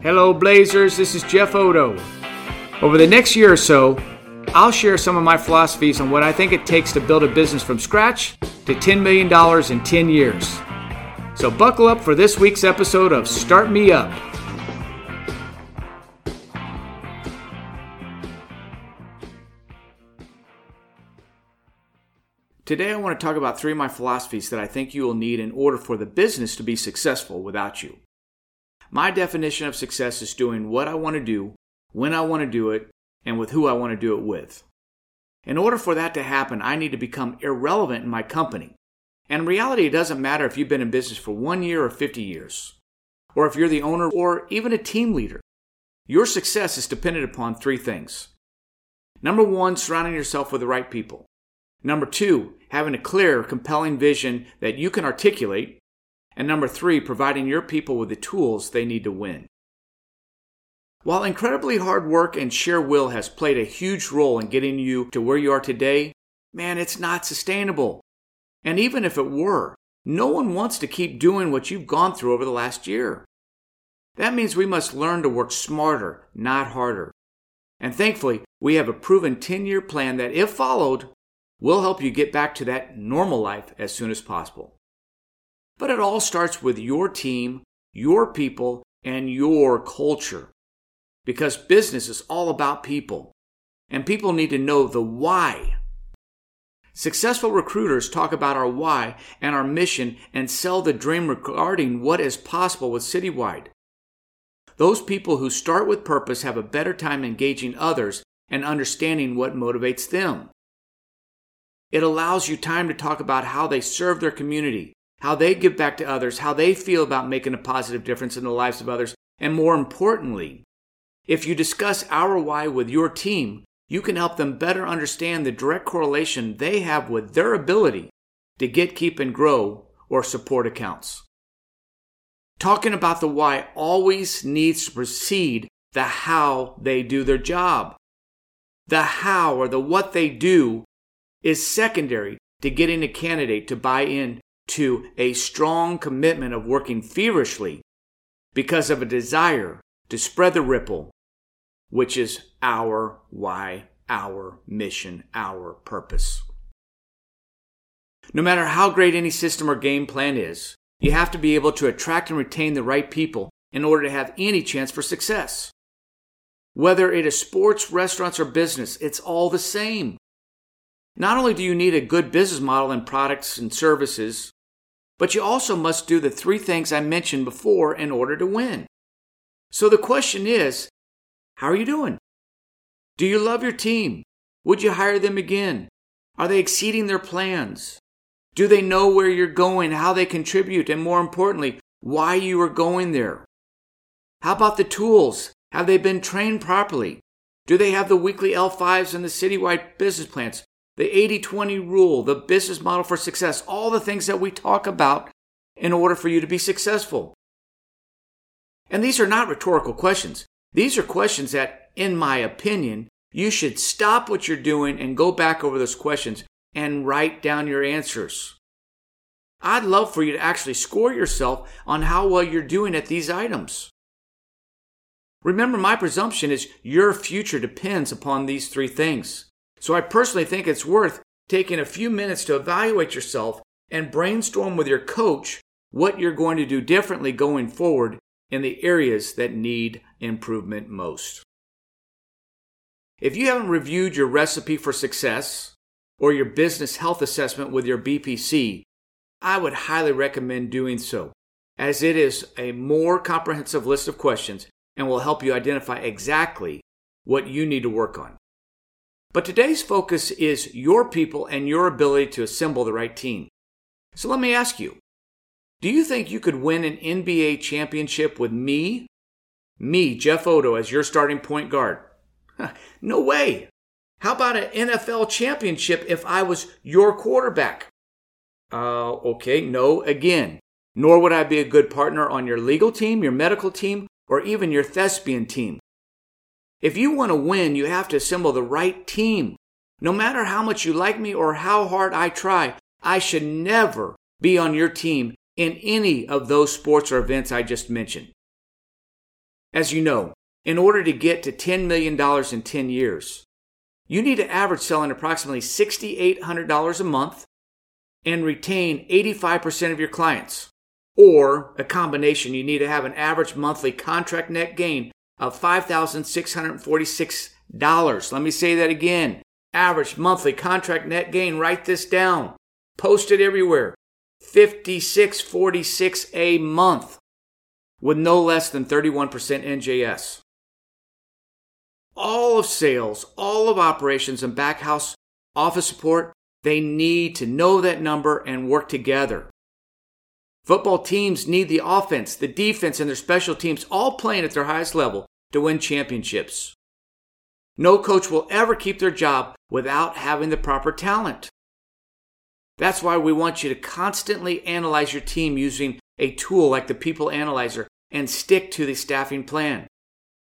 Hello, Blazers. This is Jeff Oddo. Over the next year or so, I'll share some of my philosophies on what I think it takes to build a business from scratch to $10 million in 10 years. So, buckle up for this week's episode of Start Me Up. Today, I want to talk about three of my philosophies that I think you will need in order for the business to be successful without you. My definition of success is doing what I want to do, when I want to do it, and with who I want to do it with. In order for that to happen, I need to become irrelevant in my company. And in reality, it doesn't matter if you've been in business for one year or 50 years, or if you're the owner or even a team leader. Your success is dependent upon three things. Number one, surrounding yourself with the right people. Number two, having a clear, compelling vision that you can articulate and number three, providing your people with the tools they need to win. While incredibly hard work and sheer will has played a huge role in getting you to where you are today, man, it's not sustainable. And even if it were, no one wants to keep doing what you've gone through over the last year. That means we must learn to work smarter, not harder. And thankfully, we have a proven 10 year plan that, if followed, will help you get back to that normal life as soon as possible. But it all starts with your team, your people, and your culture. Because business is all about people, and people need to know the why. Successful recruiters talk about our why and our mission and sell the dream regarding what is possible with Citywide. Those people who start with purpose have a better time engaging others and understanding what motivates them. It allows you time to talk about how they serve their community, how they give back to others, how they feel about making a positive difference in the lives of others, and more importantly, if you discuss our why with your team, you can help them better understand the direct correlation they have with their ability to get, keep, and grow or support accounts. Talking about the why always needs to precede the how they do their job. The how or the what they do is secondary to getting a candidate to buy in to a strong commitment of working feverishly because of a desire to spread the ripple, which is our why, our mission, our purpose. No matter how great any system or game plan is, you have to be able to attract and retain the right people in order to have any chance for success. Whether it is sports, restaurants, or business, it's all the same. Not only do you need a good business model and products and services, but you also must do the three things I mentioned before in order to win. So the question is how are you doing? Do you love your team? Would you hire them again? Are they exceeding their plans? Do they know where you're going, how they contribute, and more importantly, why you are going there? How about the tools? Have they been trained properly? Do they have the weekly L5s and the citywide business plans? The 80 20 rule, the business model for success, all the things that we talk about in order for you to be successful. And these are not rhetorical questions. These are questions that, in my opinion, you should stop what you're doing and go back over those questions and write down your answers. I'd love for you to actually score yourself on how well you're doing at these items. Remember, my presumption is your future depends upon these three things. So I personally think it's worth taking a few minutes to evaluate yourself and brainstorm with your coach what you're going to do differently going forward in the areas that need improvement most. If you haven't reviewed your recipe for success or your business health assessment with your BPC, I would highly recommend doing so, as it is a more comprehensive list of questions and will help you identify exactly what you need to work on. But today's focus is your people and your ability to assemble the right team. So let me ask you do you think you could win an NBA championship with me? Me, Jeff Oddo, as your starting point guard? no way. How about an NFL championship if I was your quarterback? Uh, okay, no, again. Nor would I be a good partner on your legal team, your medical team, or even your thespian team. If you want to win, you have to assemble the right team. No matter how much you like me or how hard I try, I should never be on your team in any of those sports or events I just mentioned. As you know, in order to get to $10 million in 10 years, you need to average selling approximately $6,800 a month and retain 85% of your clients. Or a combination, you need to have an average monthly contract net gain of $5,646. Let me say that again. Average monthly contract net gain, write this down. Post it everywhere. 5646 a month with no less than 31% NJS. All of sales, all of operations and backhouse office support, they need to know that number and work together. Football teams need the offense, the defense, and their special teams all playing at their highest level to win championships. No coach will ever keep their job without having the proper talent. That's why we want you to constantly analyze your team using a tool like the People Analyzer and stick to the staffing plan.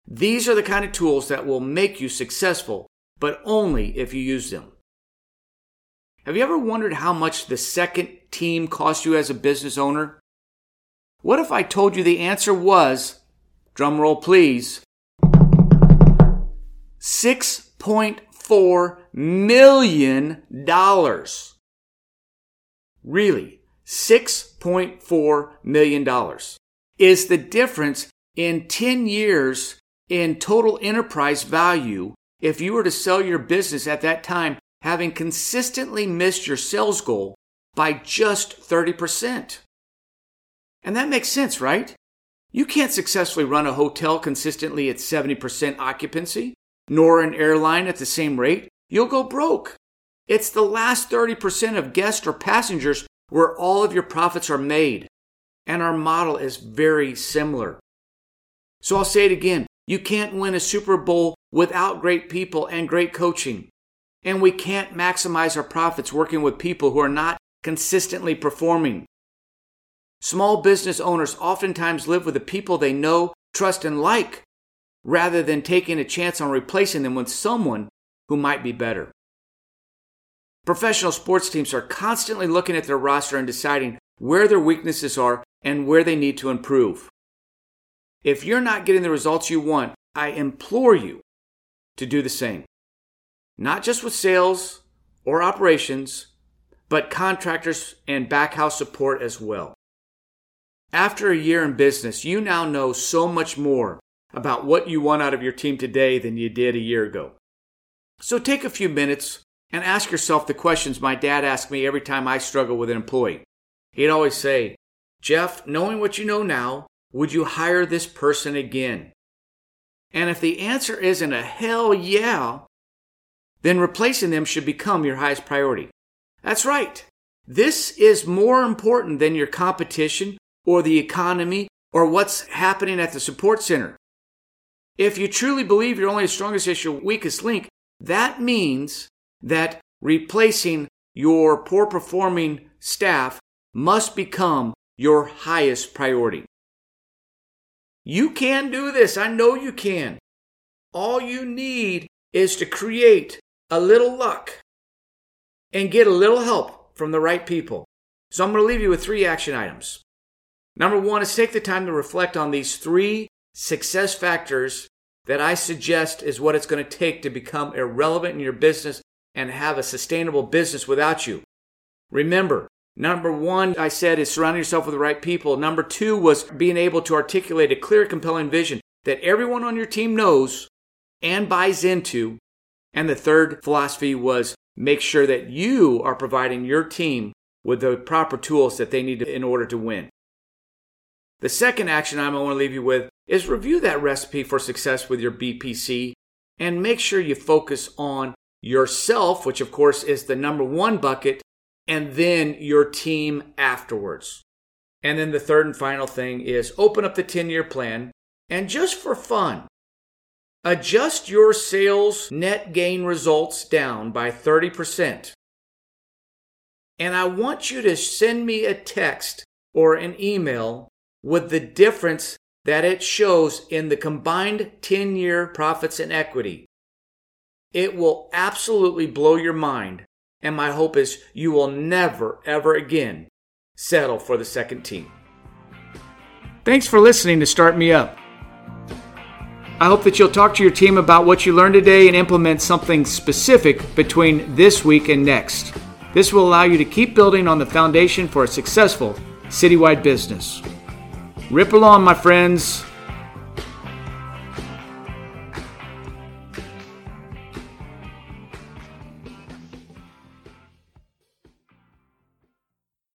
These are the kind of tools that will make you successful, but only if you use them. Have you ever wondered how much the second team costs you as a business owner? What if I told you the answer was, drumroll please, $6.4 million. Really, $6.4 million is the difference in 10 years in total enterprise value if you were to sell your business at that time having consistently missed your sales goal by just 30%. And that makes sense, right? You can't successfully run a hotel consistently at 70% occupancy, nor an airline at the same rate. You'll go broke. It's the last 30% of guests or passengers where all of your profits are made. And our model is very similar. So I'll say it again. You can't win a Super Bowl without great people and great coaching. And we can't maximize our profits working with people who are not consistently performing. Small business owners oftentimes live with the people they know, trust, and like, rather than taking a chance on replacing them with someone who might be better. Professional sports teams are constantly looking at their roster and deciding where their weaknesses are and where they need to improve. If you're not getting the results you want, I implore you to do the same. Not just with sales or operations, but contractors and backhouse support as well. After a year in business, you now know so much more about what you want out of your team today than you did a year ago. So take a few minutes and ask yourself the questions my dad asked me every time I struggle with an employee. He'd always say, Jeff, knowing what you know now, would you hire this person again? And if the answer isn't a hell yeah, then replacing them should become your highest priority. That's right. This is more important than your competition or the economy or what's happening at the support center. If you truly believe you're only as strong as your weakest link, that means that replacing your poor performing staff must become your highest priority. You can do this. I know you can. All you need is to create a little luck and get a little help from the right people. So I'm going to leave you with three action items. Number one is take the time to reflect on these three success factors that I suggest is what it's going to take to become irrelevant in your business and have a sustainable business without you. Remember, number one, I said, is surrounding yourself with the right people. Number two was being able to articulate a clear, compelling vision that everyone on your team knows and buys into. And the third philosophy was make sure that you are providing your team with the proper tools that they need in order to win. The second action item I want to leave you with is review that recipe for success with your BPC and make sure you focus on yourself, which of course is the number one bucket, and then your team afterwards. And then the third and final thing is open up the 10 year plan and just for fun, adjust your sales net gain results down by 30%. And I want you to send me a text or an email with the difference that it shows in the combined 10 year profits and equity. It will absolutely blow your mind, and my hope is you will never, ever again settle for the second team. Thanks for listening to Start Me Up. I hope that you'll talk to your team about what you learned today and implement something specific between this week and next. This will allow you to keep building on the foundation for a successful citywide business. Rip along, my friends.